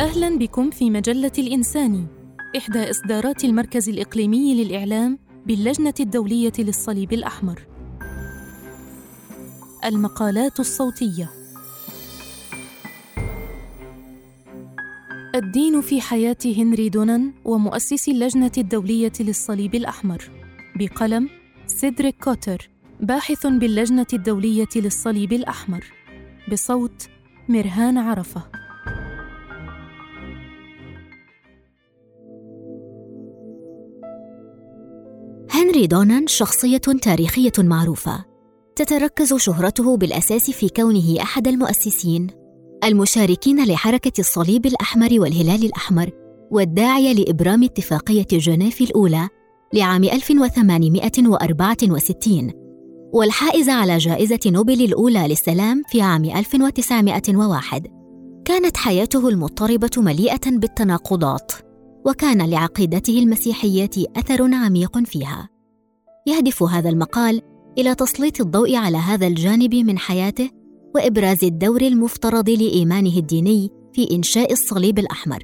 أهلا بكم في مجلة الإنساني إحدى إصدارات المركز الإقليمي للإعلام باللجنة الدولية للصليب الأحمر. المقالات الصوتية. الدين في حياة هنري دونان ومؤسس اللجنة الدولية للصليب الأحمر. بقلم سيدريك كوتر باحث باللجنة الدولية للصليب الأحمر. بصوت مرهان عرفة. هنري دونان شخصية تاريخية معروفة. تتركز شهرته بالأساس في كونه أحد المؤسسين المشاركين لحركة الصليب الأحمر والهلال الأحمر والداعية لإبرام اتفاقية جنيف الأولى لعام 1864 والحائز على جائزة نوبل الأولى للسلام في عام 1901 كانت حياته المضطربة مليئة بالتناقضات وكان لعقيدته المسيحية أثر عميق فيها. يهدف هذا المقال إلى تسليط الضوء على هذا الجانب من حياته وإبراز الدور المفترض لإيمانه الديني في إنشاء الصليب الأحمر.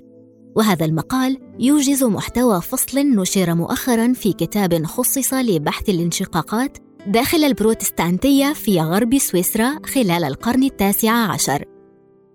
وهذا المقال يوجز محتوى فصل نشر مؤخرا في كتاب خصص لبحث الانشقاقات داخل البروتستانتية في غرب سويسرا خلال القرن التاسع عشر.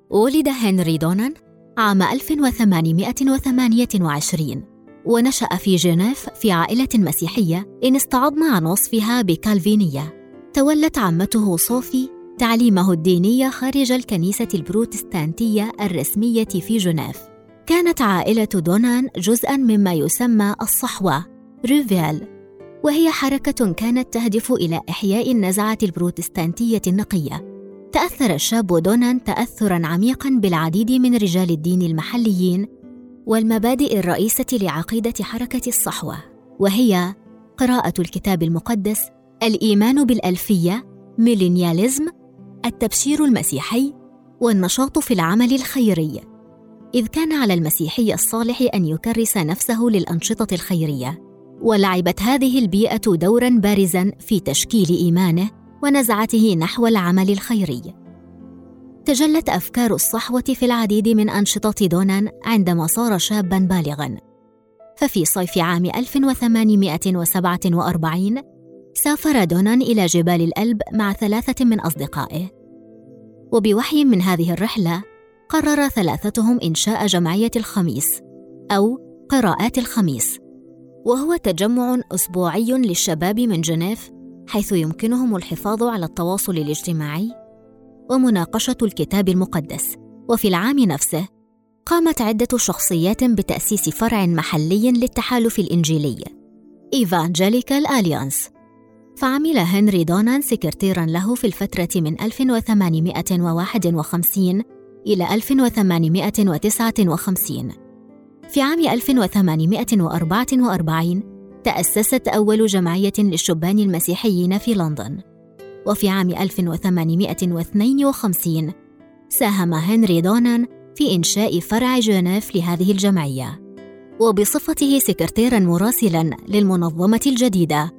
ولد هنري دونان عام 1828 ونشأ في جنيف في عائلة مسيحية إن استعضنا عن وصفها بكالفينية. تولت عمته صوفي تعليمه الديني خارج الكنيسة البروتستانتية الرسمية في جنيف. كانت عائلة دونان جزءاً مما يسمى الصحوة ريفيل وهي حركة كانت تهدف إلى إحياء النزعة البروتستانتية النقية. تأثر الشاب دونان تأثرا عميقا بالعديد من رجال الدين المحليين والمبادئ الرئيسة لعقيدة حركة الصحوة وهي قراءة الكتاب المقدس الإيمان بالألفية ميلينياليزم التبشير المسيحي والنشاط في العمل الخيري. إذ كان على المسيحي الصالح أن يكرس نفسه للأنشطة الخيرية ولعبت هذه البيئة دورا بارزا في تشكيل إيمانه ونزعته نحو العمل الخيري. تجلت أفكار الصحوة في العديد من أنشطة دونان عندما صار شابا بالغا ففي صيف عام 1847 سافر دونان إلى جبال الألب مع ثلاثة من أصدقائه. وبوحي من هذه الرحلة قرر ثلاثتهم إنشاء جمعية الخميس أو قراءات الخميس. وهو تجمع أسبوعي للشباب من جنيف حيث يمكنهم الحفاظ على التواصل الاجتماعي ومناقشة الكتاب المقدس. وفي العام نفسه قامت عدة شخصيات بتأسيس فرع محلي للتحالف الإنجيلي. ايفانجيليكال اليانس فعمل هنري دونان سكرتيرا له في الفترة من 1851 إلى 1859 في عام 1844 تأسست أول جمعية للشبان المسيحيين في لندن. وفي عام 1852 ساهم هنري دونان في إنشاء فرع جنيف لهذه الجمعية وبصفته سكرتيرا مراسلا للمنظمة الجديدة.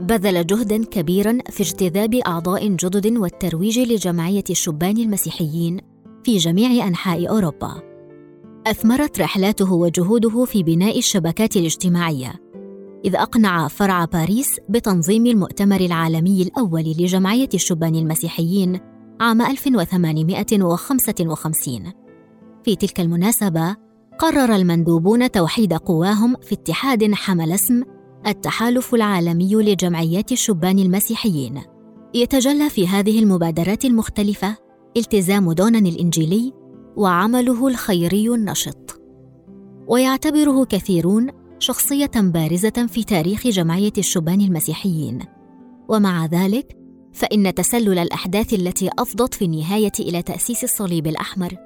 بذل جهدا كبيرا في اجتذاب أعضاء جدد والترويج لجمعية الشبان المسيحيين في جميع أنحاء أوروبا. أثمرت رحلاته وجهوده في بناء الشبكات الاجتماعية. إذ أقنع فرع باريس بتنظيم المؤتمر العالمي الأول لجمعية الشبان المسيحيين عام 1855 في تلك المناسبة قرر المندوبون توحيد قواهم في اتحاد حمل اسم التحالف العالمي لجمعيات الشبان المسيحيين. يتجلى في هذه المبادرات المختلفة التزام دونان الإنجيلي وعمله الخيري النشط. ويعتبره كثيرون شخصية بارزة في تاريخ جمعية الشبان المسيحيين. ومع ذلك فإن تسلل الأحداث التي أفضت في النهاية إلى تأسيس الصليب الأحمر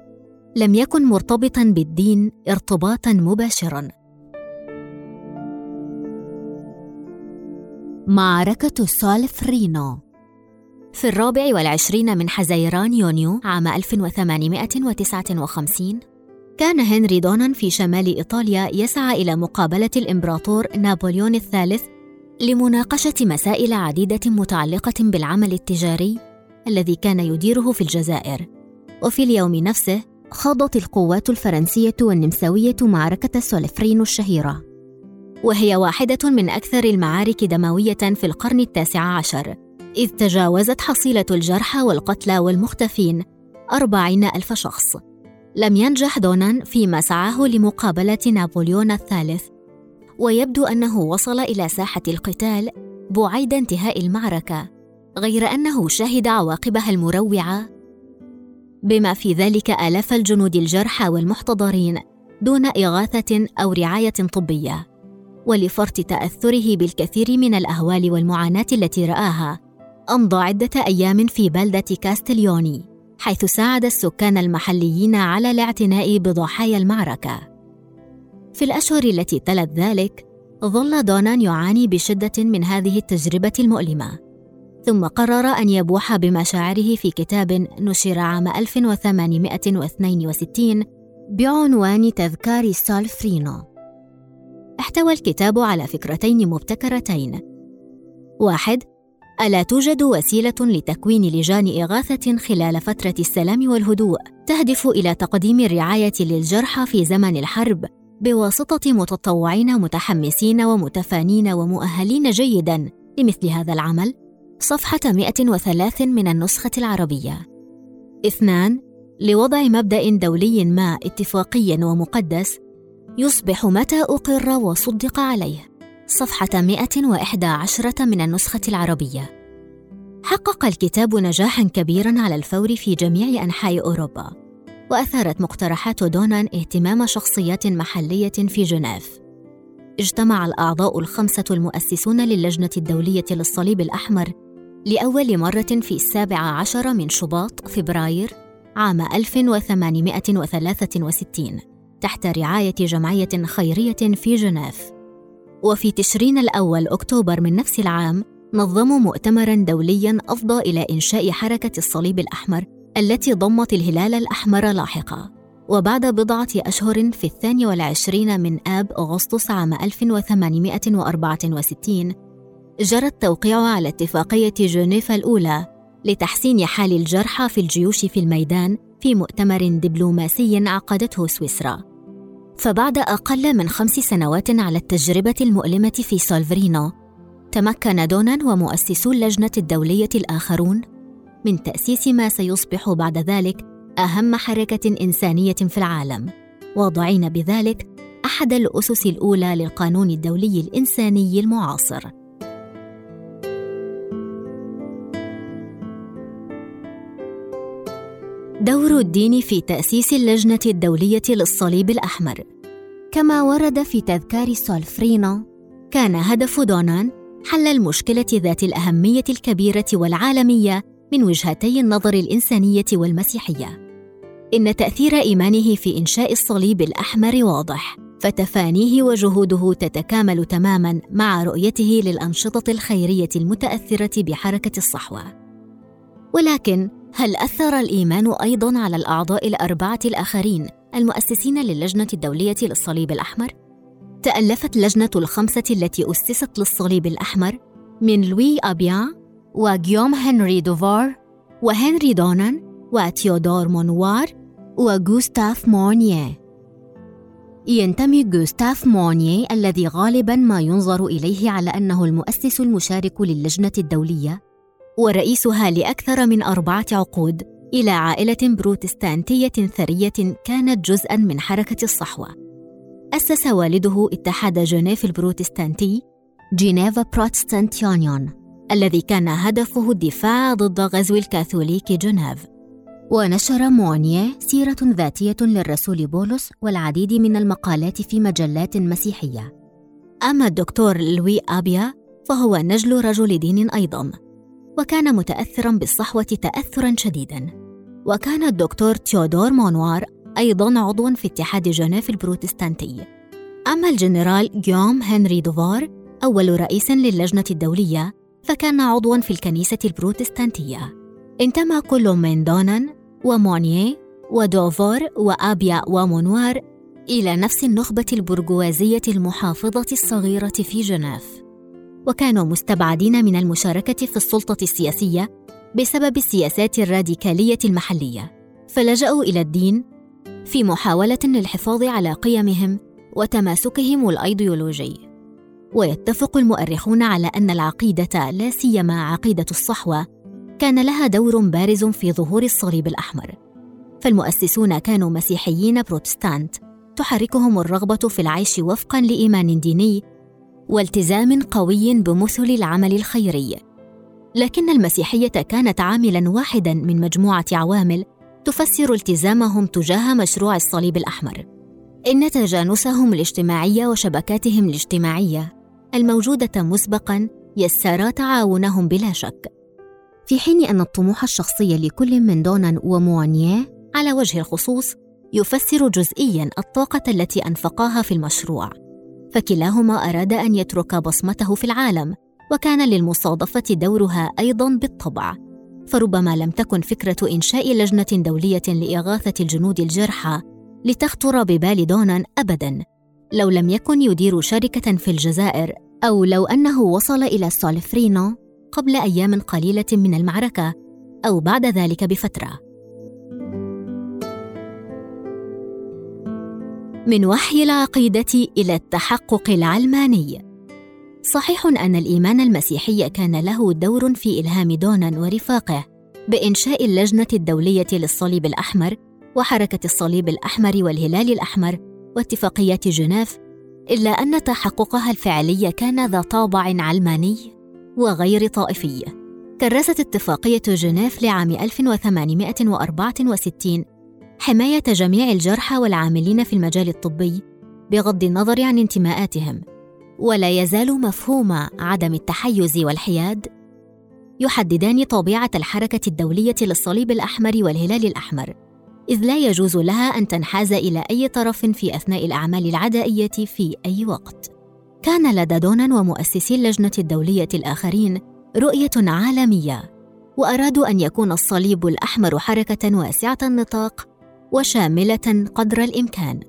لم يكن مرتبطا بالدين ارتباطا مباشرا. معركة سالفرينو في الرابع والعشرين من حزيران يونيو عام 1859 كان هنري دونان في شمال إيطاليا يسعى إلى مقابلة الإمبراطور نابليون الثالث لمناقشة مسائل عديدة متعلقة بالعمل التجاري الذي كان يديره في الجزائر. وفي اليوم نفسه خاضت القوات الفرنسية والنمساوية معركة سولفرينو الشهيرة. وهي واحدة من أكثر المعارك دموية في القرن التاسع عشر إذ تجاوزت حصيلة الجرحى والقتلى والمختفين أربعين ألف شخص. لم ينجح دونان فيما سعاه لمقابلة نابليون الثالث. ويبدو أنه وصل إلى ساحة القتال بعيد انتهاء المعركة غير أنه شهد عواقبها المروعة. بما في ذلك آلاف الجنود الجرحى والمحتضرين دون إغاثة أو رعاية طبية ولفرط تأثره بالكثير من الأهوال والمعاناة التي رآها أمضى عدة أيام في بلدة كاستليوني. حيث ساعد السكان المحليين على الاعتناء بضحايا المعركة. في الأشهر التي تلت ذلك ظل دونان يعاني بشدة من هذه التجربة المؤلمة. ثم قرر أن يبوح بمشاعره في كتاب نشر عام 1862 بعنوان تذكار سالفرينو. احتوى الكتاب على فكرتين مبتكرتين. واحد ألا توجد وسيلة لتكوين لجان إغاثة خلال فترة السلام والهدوء تهدف إلى تقديم الرعاية للجرحى في زمن الحرب بواسطة متطوعين متحمسين ومتفانين ومؤهلين جيداً لمثل هذا العمل؟ صفحة 103 من النسخة العربية. اثنان لوضع مبدأ دولي ما اتفاقي ومقدس يصبح متى أقر وصدق عليه صفحة 111 من النسخة العربية. حقق الكتاب نجاحا كبيرا على الفور في جميع أنحاء أوروبا وأثارت مقترحات دونان اهتمام شخصيات محلية في جنيف. اجتمع الأعضاء الخمسة المؤسسون للجنة الدولية للصليب الأحمر لأول مرة في السابع عشر من شباط فبراير عام 1863 تحت رعاية جمعية خيرية في جنيف. وفي تشرين الأول أكتوبر من نفس العام نظموا مؤتمرا دوليا أفضى إلى إنشاء حركة الصليب الأحمر التي ضمت الهلال الأحمر لاحقا. وبعد بضعة أشهر في الثاني والعشرين من آب أغسطس عام 1864 جرى التوقيع على اتفاقية جنيف الأولى لتحسين حال الجرحى في الجيوش في الميدان في مؤتمر دبلوماسي عقدته سويسرا. فبعد أقل من خمس سنوات على التجربة المؤلمة في سولفرينو تمكن دونان ومؤسسو اللجنة الدولية الآخرون من تأسيس ما سيصبح بعد ذلك أهم حركة إنسانية في العالم. واضعين بذلك أحد الأسس الأولى للقانون الدولي الإنساني المعاصر. دور الدين في تأسيس اللجنة الدولية للصليب الأحمر. كما ورد في تذكار سولفرينو كان هدف دونان حل المشكلة ذات الأهمية الكبيرة والعالمية من وجهتي النظر الإنسانية والمسيحية. إن تأثير إيمانه في إنشاء الصليب الأحمر واضح فتفانيه وجهوده تتكامل تماما مع رؤيته للأنشطة الخيرية المتأثرة بحركة الصحوة. ولكن هل أثر الإيمان أيضاً على الأعضاء الأربعة الآخرين المؤسسين للجنة الدولية للصليب الأحمر؟ تألفت لجنة الخمسة التي أسست للصليب الأحمر من لوي أبيا وغيوم هنري دوفار وهنري دونان وتيودور مونوار وغوستاف مونيه ينتمي غوستاف مونيه الذي غالبا ما ينظر إليه على أنه المؤسس المشارك للجنة الدولية ورئيسها لأكثر من أربعة عقود إلى عائلة بروتستانتية ثرية كانت جزءًا من حركة الصحوة. أسس والده اتحاد جنيف البروتستانتي جينيفا بروتستانت يونيون الذي كان هدفه الدفاع ضد غزو الكاثوليك جنيف. ونشر مونيه سيرة ذاتية للرسول بولس والعديد من المقالات في مجلات مسيحية. أما الدكتور لوي أبيا فهو نجل رجل دين أيضاً. وكان متأثرا بالصحوة تأثرا شديدا. وكان الدكتور تيودور مونوار أيضا عضوا في اتحاد جنيف البروتستانتي. أما الجنرال جيوم هنري دوفار أول رئيس للجنة الدولية فكان عضوا في الكنيسة البروتستانتية. انتمى كل من دونان ومونيه ودوفار وآبيا ومونوار إلى نفس النخبة البرجوازية المحافظة الصغيرة في جنيف. وكانوا مستبعدين من المشاركة في السلطة السياسية بسبب السياسات الراديكالية المحلية، فلجأوا إلى الدين في محاولة للحفاظ على قيمهم وتماسكهم الأيديولوجي. ويتفق المؤرخون على أن العقيدة لا سيما عقيدة الصحوة كان لها دور بارز في ظهور الصليب الأحمر. فالمؤسسون كانوا مسيحيين بروتستانت تحركهم الرغبة في العيش وفقا لإيمان ديني والتزام قوي بمثل العمل الخيري. لكن المسيحية كانت عاملا واحدا من مجموعة عوامل تفسر التزامهم تجاه مشروع الصليب الأحمر. إن تجانسهم الاجتماعي وشبكاتهم الاجتماعية الموجودة مسبقا يسر تعاونهم بلا شك. في حين أن الطموح الشخصي لكل من دونان وموانية على وجه الخصوص يفسر جزئيا الطاقة التي أنفقاها في المشروع. فكلاهما أراد أن يترك بصمته في العالم وكان للمصادفة دورها أيضا بالطبع. فربما لم تكن فكرة إنشاء لجنة دولية لإغاثة الجنود الجرحى لتخطر ببال دونان ابدا. لو لم يكن يدير شركة في الجزائر أو لو أنه وصل إلى سولفرينو قبل أيام قليلة من المعركة أو بعد ذلك بفترة. من وحي العقيدة إلى التحقق العلماني. صحيح أن الإيمان المسيحي كان له دور في إلهام دونان ورفاقه بإنشاء اللجنة الدولية للصليب الأحمر وحركة الصليب الأحمر والهلال الأحمر واتفاقيات جنيف إلا أن تحققها الفعلي كان ذا طابع علماني وغير طائفي. كرست اتفاقية جنيف لعام 1864 حماية جميع الجرحى والعاملين في المجال الطبي بغض النظر عن انتماءاتهم. ولا يزال مفهوم عدم التحيز والحياد يحددان طبيعة الحركة الدولية للصليب الأحمر والهلال الأحمر. إذ لا يجوز لها أن تنحاز إلى أي طرف في أثناء الأعمال العدائية في أي وقت. كان لدى دونان ومؤسسي اللجنة الدولية الآخرين رؤية عالمية وأرادوا أن يكون الصليب الأحمر حركة واسعة النطاق وشاملة قدر الإمكان.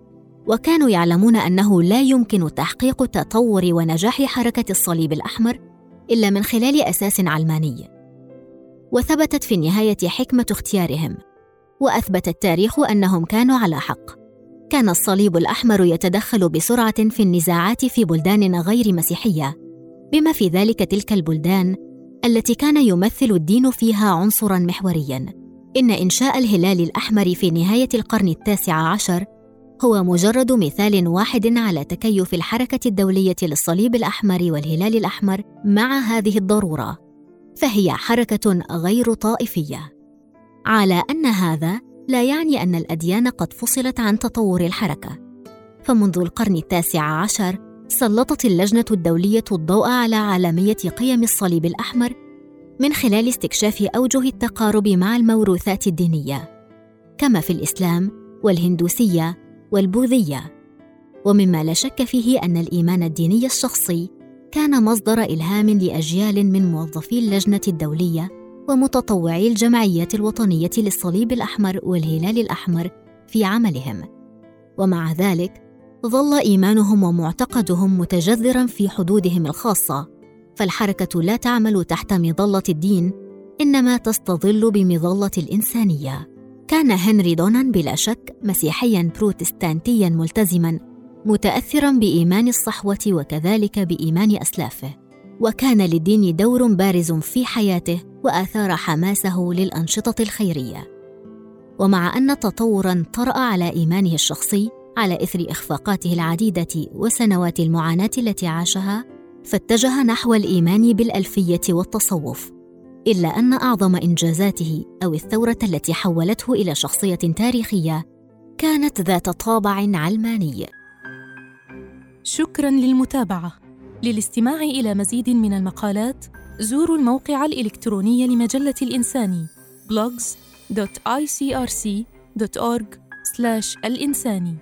وكانوا يعلمون أنه لا يمكن تحقيق تطور ونجاح حركة الصليب الأحمر إلا من خلال أساس علماني. وثبتت في النهاية حكمة اختيارهم وأثبت التاريخ أنهم كانوا على حق. كان الصليب الأحمر يتدخل بسرعة في النزاعات في بلدان غير مسيحية بما في ذلك تلك البلدان التي كان يمثل الدين فيها عنصرا محوريا. إن إنشاء الهلال الأحمر في نهاية القرن التاسع عشر هو مجرد مثال واحد على تكيف الحركة الدولية للصليب الأحمر والهلال الأحمر مع هذه الضرورة فهي حركة غير طائفية. على أن هذا لا يعني أن الأديان قد فصلت عن تطور الحركة. فمنذ القرن التاسع عشر سلطت اللجنة الدولية الضوء على عالمية قيم الصليب الأحمر من خلال استكشاف أوجه التقارب مع الموروثات الدينية كما في الإسلام والهندوسية والبوذية. ومما لا شك فيه أن الإيمان الديني الشخصي كان مصدر إلهام لأجيال من موظفي اللجنة الدولية ومتطوعي الجمعيات الوطنية للصليب الأحمر والهلال الأحمر في عملهم. ومع ذلك ظل إيمانهم ومعتقدهم متجذرا في حدودهم الخاصة فالحركة لا تعمل تحت مظلة الدين إنما تستظل بمظلة الإنسانية. كان هنري دونان بلا شك مسيحيا بروتستانتيا ملتزما متاثرا بإيمان الصحوة وكذلك بإيمان أسلافه. وكان للدين دور بارز في حياته وآثار حماسه للأنشطة الخيرية. ومع أن تطورا طرأ على إيمانه الشخصي على إثر إخفاقاته العديدة وسنوات المعاناة التي عاشها فاتجه نحو الإيمان بالألفية والتصوف إلا أن أعظم إنجازاته أو الثورة التي حولته إلى شخصية تاريخية كانت ذات طابع علماني. شكرا للمتابعة. للاستماع إلى مزيد من المقالات زوروا الموقع الإلكتروني لمجلة الانساني blogs.icrc.org/الانساني